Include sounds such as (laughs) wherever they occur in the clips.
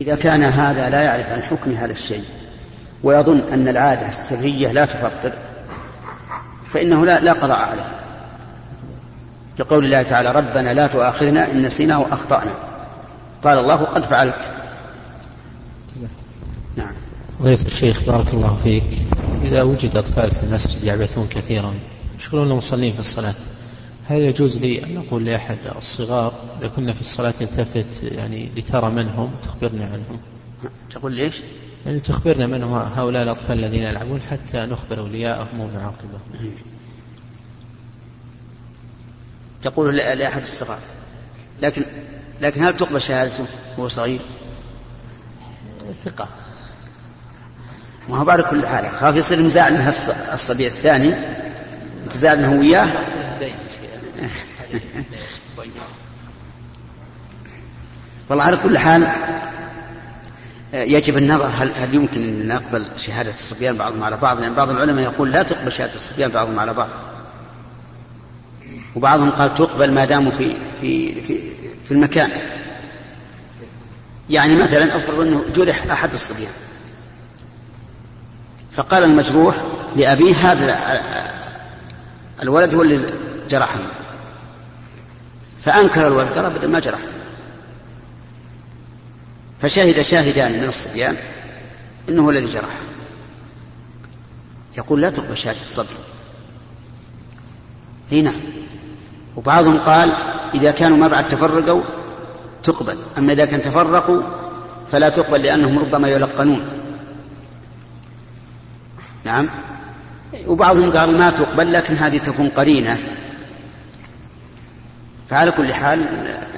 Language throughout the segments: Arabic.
إذا كان هذا لا يعرف عن حكم هذا الشيء ويظن أن العادة السرية لا تفطر فإنه لا, لا قضاء عليه. كقول الله تعالى ربنا لا تؤاخذنا إن نسينا وأخطأنا قال الله قد فعلت. نعم. ضيف الشيخ بارك الله فيك. إذا وجد أطفال في المسجد يعبثون كثيرا يشغلون المصلين في الصلاة. هل يجوز لي أن أقول لأحد الصغار إذا كنا في الصلاة التفت يعني لترى من هم تخبرني عنهم. تقول ليش؟ يعني تخبرنا من هم هؤلاء الأطفال الذين يلعبون حتى نخبر أولياءهم ونعاقبهم. تقول لأحد الصغار. لكن لكن هل تقبل شهادته وهو صغير؟ ثقة. ما هو بعد كل حال. خاف يصير مزاعل من الصبي الثاني متزاعل منه وياه؟ (laughs) والله على كل حال يجب النظر هل هل يمكن أن نقبل شهادة الصبيان بعضهم على بعض؟ لأن بعض العلماء يقول لا تقبل شهادة الصبيان بعضهم على بعض. وبعضهم قال تقبل ما داموا في في في, في المكان. يعني مثلا افرض أنه جرح أحد الصبيان. فقال المجروح لأبيه هذا الولد هو اللي جرحني. فأنكر الولد قال ابدا ما جرحته فشهد شاهدان من الصبيان هو الذي جرحه يقول لا تقبل شهادة الصبي. إي نعم. وبعضهم قال إذا كانوا ما بعد تفرقوا تقبل أما إذا كان تفرقوا فلا تقبل لأنهم ربما يلقنون. نعم. وبعضهم قال ما تقبل لكن هذه تكون قرينة. فعلى كل حال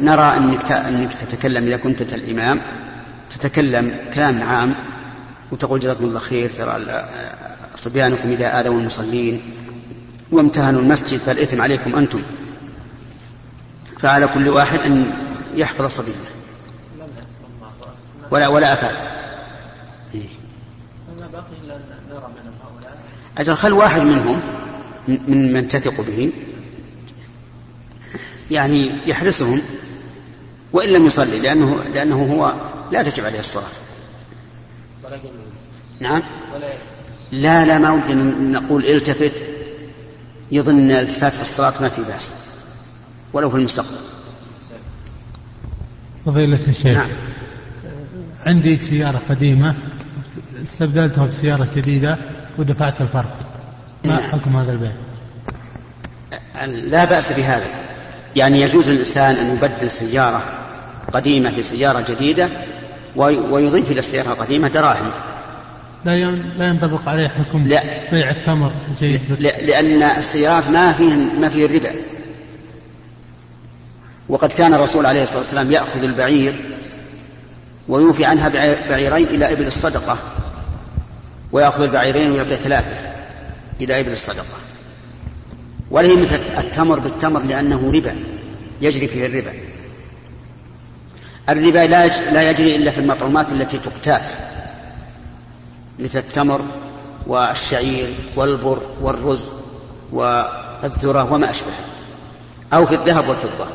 نرى أنك أنك تتكلم إذا كنت الإمام تتكلم كلام عام وتقول جزاكم الله خير ترى صبيانكم إذا آذوا المصلين وامتهنوا المسجد فالإثم عليكم أنتم. فعلى كل واحد أن يحفظ صبيه. ولا ولا أفاد إيه. أجل خل واحد منهم من من تثق به يعني يحرسهم وإن لم يصلي لأنه لأنه هو لا تجب عليه الصلاة. نعم؟ لا لا ما ودنا نقول التفت يظن الالتفات في الصلاة ما في بأس ولو في المستقبل. فضيلة الشيخ نعم. عندي سيارة قديمة استبدلتها بسيارة جديدة ودفعت الفرق. ما نعم. حكم هذا البيع؟ لا بأس بهذا. يعني يجوز للإنسان أن يبدل سيارة قديمة بسيارة جديدة ويضيف إلى السيارة القديمة دراهم. لا لا ينطبق عليه حكم لا. بيع التمر جيد لا لأن السيارات ما فيه ما فيه الربا وقد كان الرسول عليه الصلاة والسلام يأخذ البعير ويوفي عنها بعيرين إلى إبل الصدقة. ويأخذ البعيرين ويعطي ثلاثة إلى إبل الصدقة. وله مثل التمر بالتمر لأنه ربا يجري فيه الربا. الربا لا يجري إلا في المطعومات التي تقتات مثل التمر والشعير والبر والرز والذرة وما أشبه أو في الذهب والفضة.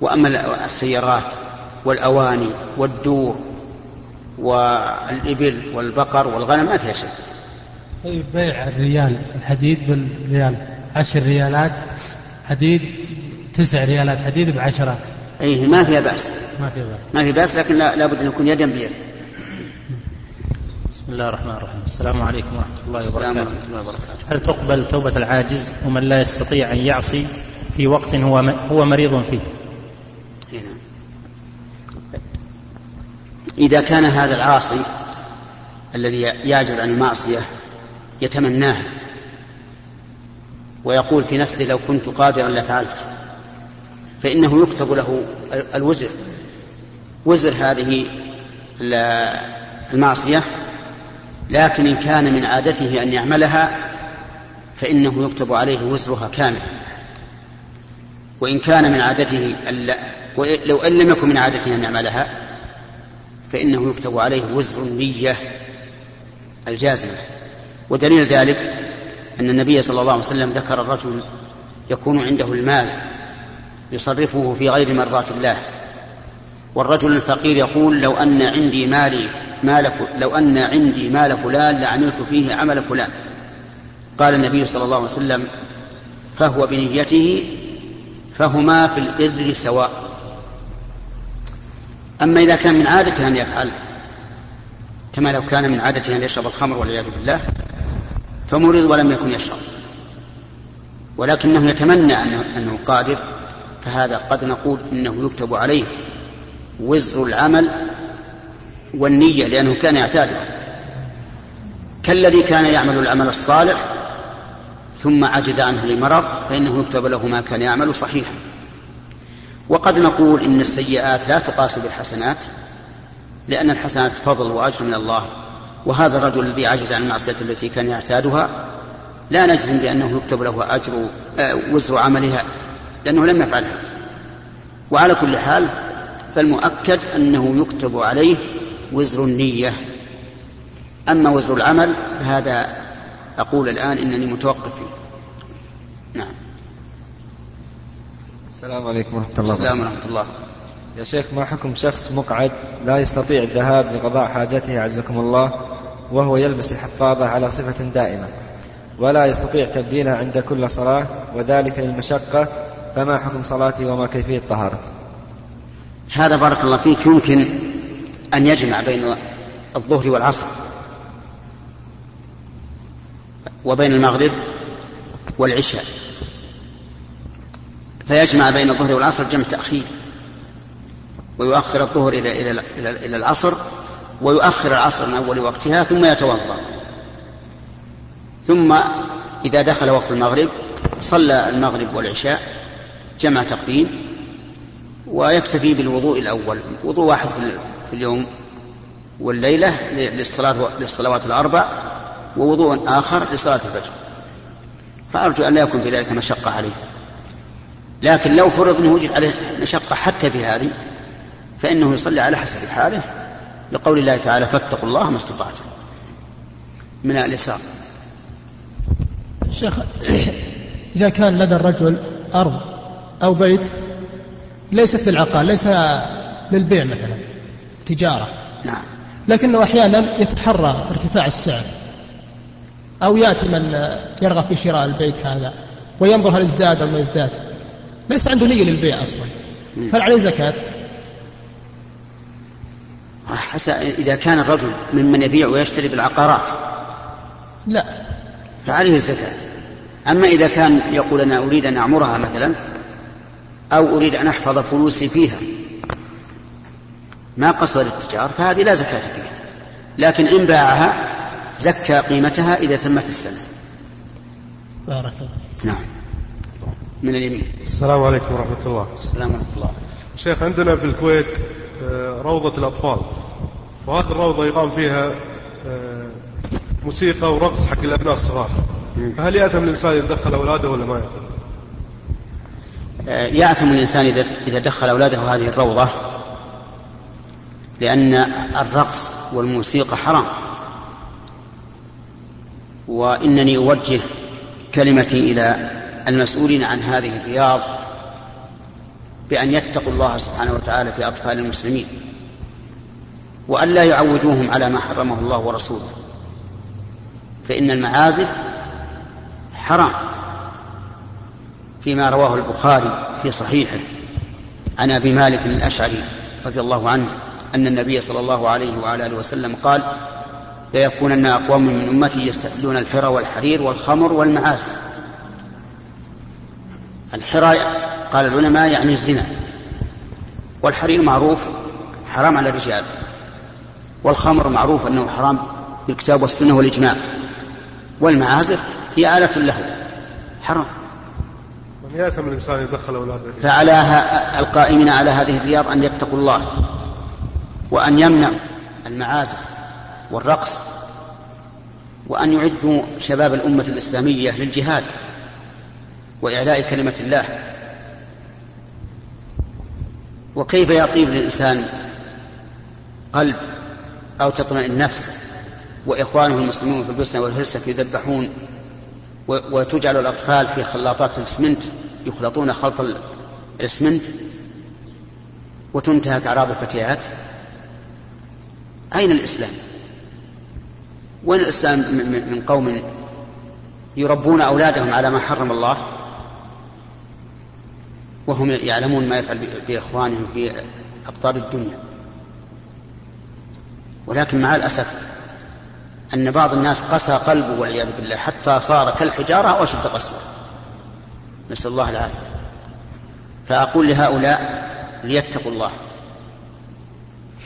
وأما السيارات والأواني والدور والإبل والبقر والغنم ما فيها شيء. طيب بيع الريال الحديد بالريال. عشر ريالات حديد تسع ريالات حديد بعشرة. أي ما فيها بأس. ما فيها بأس. ما في بأس لكن لابد أن يكون يدا بيد. بسم الله الرحمن الرحيم. السلام عليكم ورحمة الله وبركاته. السلام ورحمة الله وبركاته. هل تقبل توبة العاجز ومن لا يستطيع أن يعصي في وقت هو هو مريض فيه؟ إذا كان هذا العاصي الذي يعجز عن المعصية يتمناها ويقول في نفسه لو كنت قادرا لفعلت. فإنه يكتب له الوزر. وزر هذه المعصية لكن إن كان من عادته أن يعملها فإنه يكتب عليه وزرها كامل وإن كان من عادته لو أن لم يكن من عادته أن يعملها فإنه يكتب عليه وزر النية الجازمة. ودليل ذلك أن النبي صلى الله عليه وسلم ذكر الرجل يكون عنده المال يصرفه في غير مرضاة الله. والرجل الفقير يقول لو أن عندي مالي مال لو أن عندي مال فلان لعملت فيه عمل فلان. قال النبي صلى الله عليه وسلم فهو بنيته فهما في الإزر سواء. أما إذا كان من عادته أن يفعل كما لو كان من عادته أن يشرب الخمر والعياذ بالله فمرض ولم يكن يشرب. ولكنه يتمنى أنه, أنه قادر فهذا قد نقول إنه يكتب عليه وزر العمل والنية لأنه كان يعتادها. كالذي كان يعمل العمل الصالح ثم عجز عنه لمرض فإنه يكتب له ما كان يعمل صحيحا. وقد نقول إن السيئات لا تقاس بالحسنات لأن الحسنات فضل وأجر من الله. وهذا الرجل الذي عجز عن المعصية التي كان يعتادها لا نجزم بأنه يكتب له أجر آه، وزر عملها لأنه لم يفعلها. وعلى كل حال فالمؤكد أنه يكتب عليه وزر النية. أما وزر العمل فهذا أقول الآن إنني متوقف فيه. نعم. السلام عليكم ورحمة الله. السلام ورحمة الله. يا شيخ ما حكم شخص مقعد لا يستطيع الذهاب لقضاء حاجته؟ عزكم الله. وهو يلبس الحفاظة على صفة دائمة ولا يستطيع تبديلها عند كل صلاة وذلك للمشقة فما حكم صلاته وما كيفية طهارته هذا بارك الله فيك. يمكن أن يجمع بين الظهر والعصر وبين المغرب والعشاء فيجمع بين الظهر والعصر جمع تأخير ويؤخر الظهر إلى إلى إلى, إلى العصر ويؤخر العصر من أول وقتها ثم يتوضأ. ثم إذا دخل وقت المغرب صلى المغرب والعشاء جمع تقديم ويكتفي بالوضوء الأول. وضوء واحد في اليوم والليلة للصلاة للصلوات الأربع ووضوء آخر لصلاة الفجر. فأرجو أن لا يكون في ذلك مشقة عليه. لكن لو فرض أنه وجد عليه مشقة حتى في هذه فإنه يصلي على حسب حاله. لقول الله تعالى فاتقوا الله ما استطعتم. من اليسار شيخ إذا كان لدى الرجل أرض أو بيت ليست للعقار ليس للبيع مثلا تجارة. نعم. لكنه أحيانا يتحرى ارتفاع السعر أو يأتي من يرغب في شراء البيت هذا وينظر هل ازداد أو ما ازداد. ليس عنده نية للبيع أصلا. فهل عليه زكاة؟ إذا كان الرجل ممن يبيع ويشتري بالعقارات. لا. فعليه الزكاة. أما إذا كان يقول أنا أريد أن أعمرها مثلا أو أريد أن أحفظ فلوسي فيها. ما قصد التجار فهذه لا زكاة فيها. لكن إن باعها زكى قيمتها إذا تمت السنة. بارك الله نعم. من اليمين. السلام عليكم ورحمة الله. السلام ورحمة الله. شيخ عندنا في الكويت آه، روضة الأطفال. وهذه الروضة يقام فيها آه، موسيقى ورقص حق الأبناء الصغار. فهل يأثم الإنسان إذا دخل أولاده ولا ما يأثم؟ آه، يأثم الإنسان إذا إذا دخل أولاده هذه الروضة لأن الرقص والموسيقى حرام. وإنني أوجه كلمتي إلى المسؤولين عن هذه الرياض بأن يتقوا الله سبحانه وتعالى في أطفال المسلمين. وأن لا يعودوهم على ما حرمه الله ورسوله. فإن المعازف حرام فيما رواه البخاري في صحيحه عن أبي مالك الأشعري رضي الله عنه أن النبي صلى الله عليه وعلى آله وسلم قال ليكونن أقوام من أمتي يستحلون الحرى والحرير والخمر والمعازف. الحرى قال العلماء يعني الزنا والحرير معروف حرام على الرجال. والخمر معروف أنه حرام بالكتاب والسنة والإجماع. والمعازف هي آلة له. حرام. من يأثم الإنسان يدخل أولاده؟ فعلى القائمين على هذه الرياض أن يتقوا الله وأن يمنعوا المعازف والرقص وأن يعدوا شباب الأمة الإسلامية للجهاد وإعلاء كلمة الله. وكيف يطيب للإنسان قلب أو تطمئن نفس وإخوانه المسلمون في البوسنة والهرسك يذبحون وتجعل الأطفال في خلاطات الإسمنت يخلطون خلط الإسمنت وتنتهك أعراض الفتيات. أين الإسلام؟ وين الإسلام من قوم يربون أولادهم على ما حرم الله؟ وهم يعلمون ما يفعل بإخوانهم في أقطار الدنيا. ولكن مع الأسف أن بعض الناس قسى قلبه والعياذ بالله حتى صار كالحجارة أو أشد قسوة. نسأل الله العافية. فأقول لهؤلاء ليتقوا الله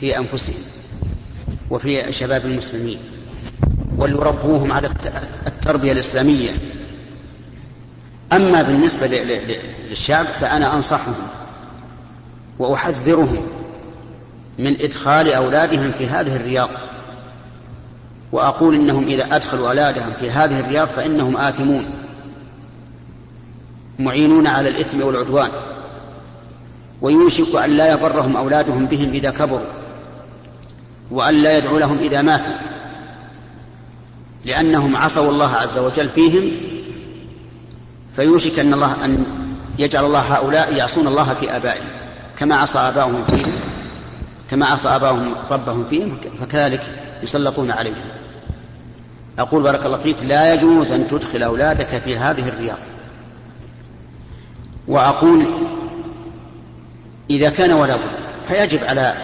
في أنفسهم وفي شباب المسلمين وليربوهم على التربية الإسلامية. أما بالنسبة للشعب فأنا أنصحهم وأحذرهم من إدخال أولادهم في هذه الرياض. وأقول إنهم إذا أدخلوا أولادهم في هذه الرياض فإنهم آثمون. معينون على الإثم والعدوان. ويوشك أن لا يضرهم أولادهم بهم إذا كبروا. وأن لا يدعو لهم إذا ماتوا. لأنهم عصوا الله عز وجل فيهم. فيوشك أن الله أن يجعل الله هؤلاء يعصون الله في آبائهم. كما عصى آباؤهم فيهم. كما عصى آباؤهم ربهم فيهم فكذلك يسلطون عليهم. أقول بارك الله فيك لا يجوز أن تدخل أولادك في هذه الرياض. وأقول إذا كان ولا بد فيجب على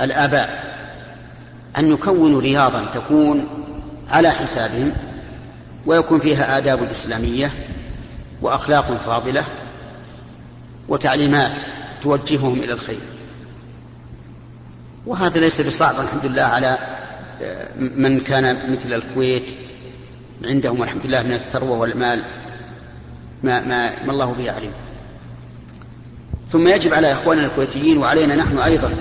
الآباء أن يكونوا رياضا تكون على حسابهم ويكون فيها آداب إسلامية وأخلاق فاضلة وتعليمات توجههم إلى الخير. وهذا ليس بصعب الحمد لله على من كان مثل الكويت. عندهم الحمد لله من الثروة والمال. ما, ما, ما الله به عليم. ثم يجب على إخواننا الكويتيين وعلينا نحن أيضا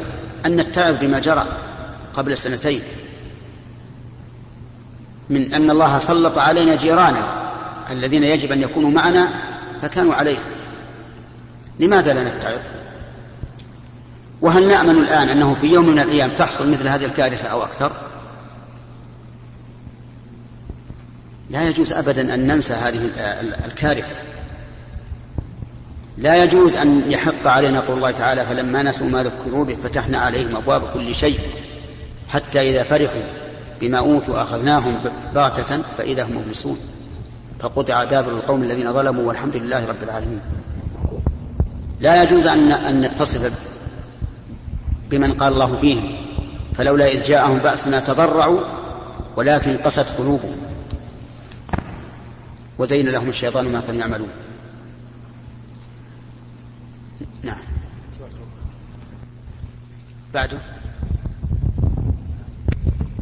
أن نتعظ بما جرى قبل سنتين من أن الله سلط علينا جيرانا الذين يجب أن يكونوا معنا فكانوا عليها لماذا لا نتعظ؟ وهل نأمن الآن أنه في يوم من الأيام تحصل مثل هذه الكارثة أو أكثر؟ لا يجوز أبدا أن ننسى هذه الكارثة. لا يجوز أن يحق علينا قول الله تعالى فلما نسوا ما ذكروا به فتحنا عليهم أبواب كل شيء حتى إذا فرحوا بما أوتوا أخذناهم بغتة فإذا هم مبلسون. فقطع دابر القوم الذين ظلموا والحمد لله رب العالمين. لا يجوز أن أن نتصف بمن قال الله فيهم فلولا إذ جاءهم بأسنا تضرعوا ولكن قست قلوبهم. وزين لهم الشيطان ما كانوا يعملون. نعم. بعده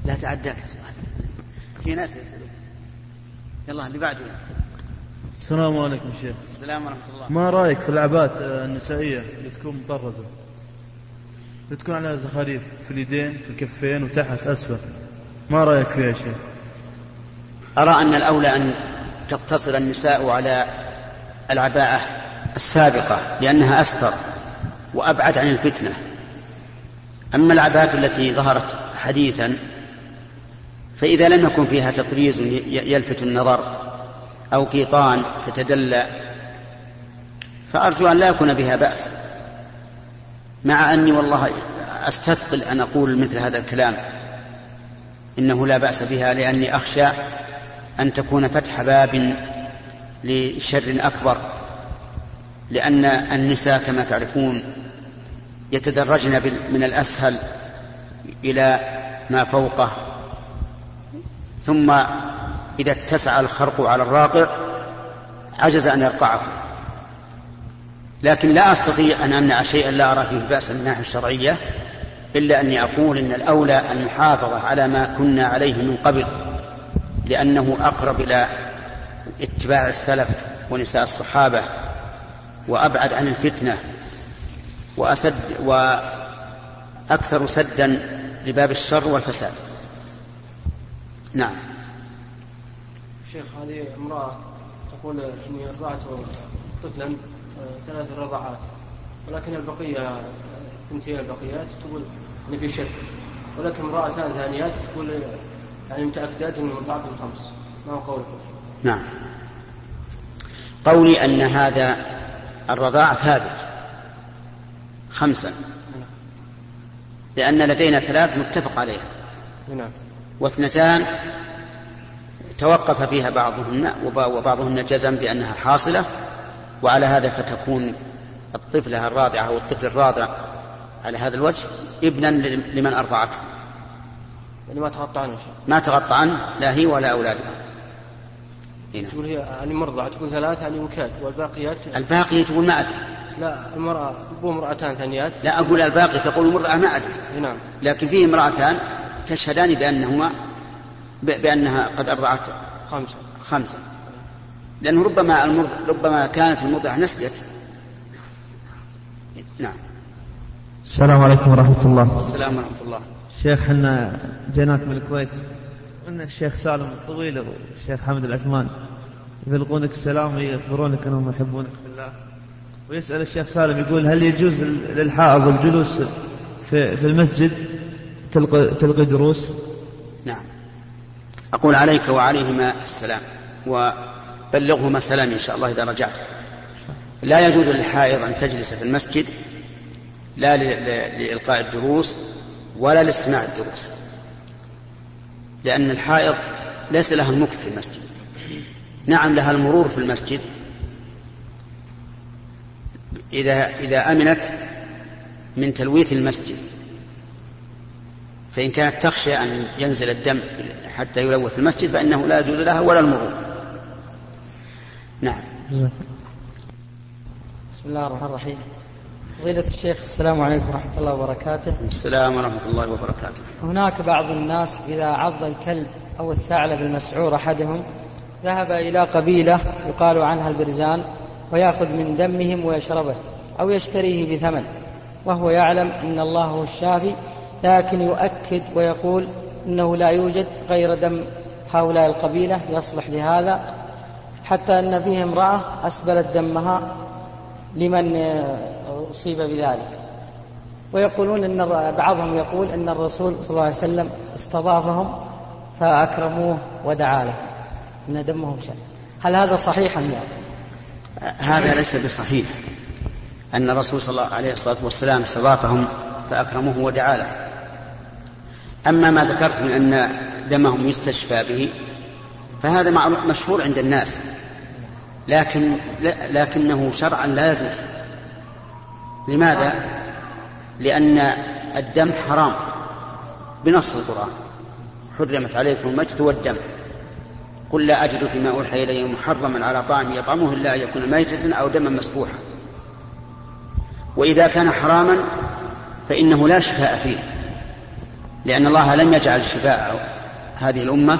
لا تعداك السؤال في ناس يسألون. يلا اللي بعده. السلام عليكم شيخ. السلام ورحمة الله. ما رأيك في العبات النسائية اللي تكون مطرزة؟ تكون عليها زخاريف في اليدين في الكفين وتحت أسفل. ما رأيك فيها شيخ أرى أن الأولى أن تقتصر النساء على العباءة السابقة لأنها أستر وأبعد عن الفتنة. أما العباءة التي ظهرت حديثا فإذا لم يكن فيها تطريز يلفت النظر أو قيطان تتدلى فأرجو أن لا يكون بها بأس. مع أني والله أستثقل أن أقول مثل هذا الكلام. إنه لا بأس بها لأني أخشى أن تكون فتح باب لشر أكبر لأن النساء كما تعرفون يتدرجن من الأسهل إلى ما فوقه. ثم إذا اتسع الخرق على الراقع عجز أن يرقعه لكن لا أستطيع أن أمنع شيئا لا أرى فيه بأسا من الناحية الشرعية إلا أني أقول إن الأولى المحافظة على ما كنا عليه من قبل لأنه أقرب إلى اتباع السلف ونساء الصحابة وأبعد عن الفتنة وأسد وأكثر سدا لباب الشر والفساد. نعم. شيخ هذه امرأة تقول إني رضعت طفلا. ثلاث رضعات. ولكن البقية ثنتين البقيات تقول إن في شك. ولكن امرأتان ثانيات تقول يعني متأكدات أنه رضعت الخمس. ما هو قولكم نعم. قولي أن هذا الرضاع ثابت. خمسا. لأن لدينا ثلاث متفق عليها. نعم. واثنتان توقف فيها بعضهن وبعضهن جزم بأنها حاصلة وعلى هذا فتكون الطفلة الراضعة أو الطفل الراضع على هذا الوجه ابنا لمن أرضعته. يعني ما تغطى عنه شيء ما تغطى عنه لا هي ولا أولادها. هنا. تقول هي يعني مرضعة تقول ثلاث يعني وكاد. والباقيات؟ الباقي تقول ما أدري. لا المرأة أبو امرأتان ثانيات؟ لا أقول الباقي تقول المرضعة ما أدري. نعم. لكن فيه امرأتان تشهدان بأنهما بأنها قد أرضعت خمسة. خمسة. لأنه ربما المرض ربما كانت المرضعة نسيت نعم. السلام عليكم ورحمة الله. السلام ورحمة الله. شيخ إحنا جيناك من الكويت. قلنا الشيخ سالم الطويل والشيخ حمد العثمان. يبلغونك السلام ويخبرونك أنهم يحبونك في الله. ويسأل الشيخ سالم يقول هل يجوز للحائض الجلوس في, في المسجد؟ تلقي, تلقي دروس؟ نعم. أقول عليك وعليهما السلام. وبلغهما سلام إن شاء الله إذا رجعت. لا يجوز للحائض أن تجلس في المسجد لا لإلقاء الدروس ولا لاستماع الدروس لأن الحائض ليس لها المكث في المسجد. نعم لها المرور في المسجد. إذا إذا أمنت من تلويث المسجد فإن كانت تخشى أن ينزل الدم حتى يلوث المسجد فإنه لا يجوز لها ولا المرور. نعم. بسم الله الرحمن الرحيم. فضيلة الشيخ السلام عليكم ورحمة الله وبركاته. السلام ورحمة الله وبركاته. هناك بعض الناس إذا عض الكلب أو الثعلب المسعور أحدهم ذهب إلى قبيلة يقال عنها البرزان ويأخذ من دمهم ويشربه أو يشتريه بثمن وهو يعلم أن الله هو الشافي لكن يؤكد ويقول إنه لا يوجد غير دم هؤلاء القبيلة يصلح لهذا حتى أن فيه امرأة أسبلت دمها لمن أصيب بذلك. ويقولون إن بعضهم يقول إن الرسول صلى الله عليه وسلم استضافهم فأكرموه ودعا له إن دمهم شيء هل هذا صحيح أم لا؟ هذا ليس بصحيح. أن الرسول صلى الله عليه الصلاة والسلام استضافهم فأكرموه ودعا له. أما ما ذكرت من أن دمهم يستشفى به فهذا مشهور عند الناس. لكن لكنه شرعا لا يجوز. لماذا؟ لأن الدم حرام بنص القرآن. حرمت عليكم المجد والدم. قل لا أجد فيما أوحي إلي محرما على طعام يطعمه إلا أن يكون ميتة أو دما مسفوحا. وإذا كان حراما فإنه لا شفاء فيه لأن الله لم يجعل شفاء هذه الأمة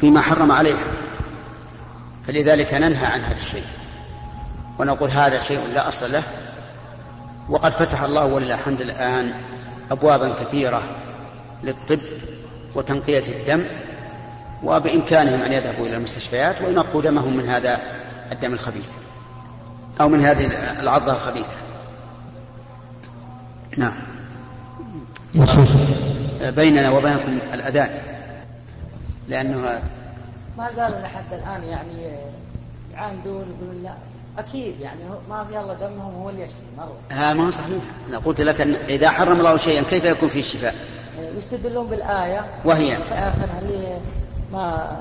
فيما حرم عليها. فلذلك ننهى عن هذا الشيء. ونقول هذا شيء لا أصل له. وقد فتح الله ولله الحمد الآن أبوابا كثيرة للطب وتنقية الدم وبإمكانهم أن يذهبوا إلى المستشفيات وينقوا دمهم من هذا الدم الخبيث أو من هذه العضة الخبيثة. نعم. بيننا وبينكم الأذان لأنه ما زال لحد الآن يعني يعاندون يقولون لا أكيد يعني ما في الله دمهم هو اللي يشفي مرة. هذا ما هو صحيح. أنا قلت لك أن إذا حرم الله شيئا كيف يكون فيه الشفاء؟ يستدلون بالآية. وهي؟ في آخرها اللي ما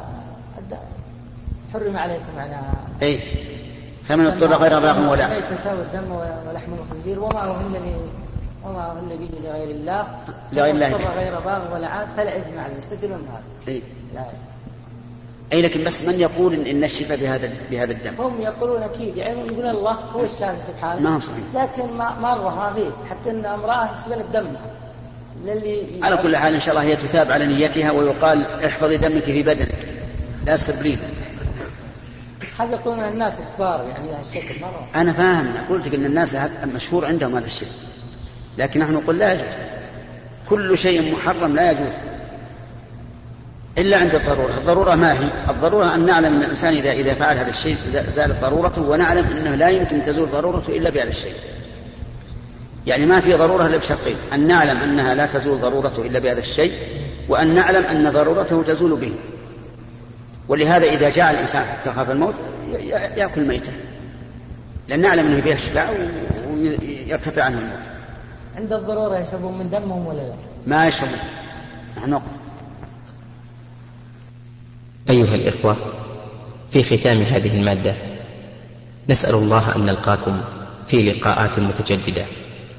حرم عليكم على أي فمن اضطر غير باغ ولا ميتة والدم ولحم الخنزير وما أهل وما أهل به لغير الله. لغير الله. اضطر غير باغ ولا عاد فلا إثم عليه. يستدلون بهذا. أي لا. أي لكن بس من يقول إن الشفاء بهذا بهذا الدم؟ هم يقولون أكيد يعني يقولون الله هو الشافي سبحانه. ما هو صحيح. لكن ما مرة ما فيه حتى أن امرأة سبلت دمها للي على كل حال إن شاء الله هي تثاب على نيتها ويقال احفظي دمك في بدنك. لا تسبرين هل يقولون الناس كبار يعني هالشكل مرة. أنا فاهم قلت لك أن الناس مشهور عندهم هذا الشيء. لكن نحن نقول لا يجوز. كل شيء محرم لا يجوز. إلا عند الضرورة. الضرورة ما هي؟ الضرورة أن نعلم أن الإنسان إذا إذا فعل هذا الشيء زالت ضرورته ونعلم أنه لا يمكن تزول ضرورته إلا بهذا الشيء. يعني ما في ضرورة إلا بشرطين. أن نعلم أنها لا تزول ضرورته إلا بهذا الشيء وأن نعلم أن ضرورته تزول به. ولهذا إذا جاء الإنسان حتى خاف الموت يأكل ميتة. لأن نعلم أنه بها الشفاء يرتفع عنه الموت. عند الضرورة يشربون من دمهم ولا لا؟ ما يشربون. نحن أيها الإخوة في ختام هذه المادة نسأل الله أن نلقاكم في لقاءات متجددة.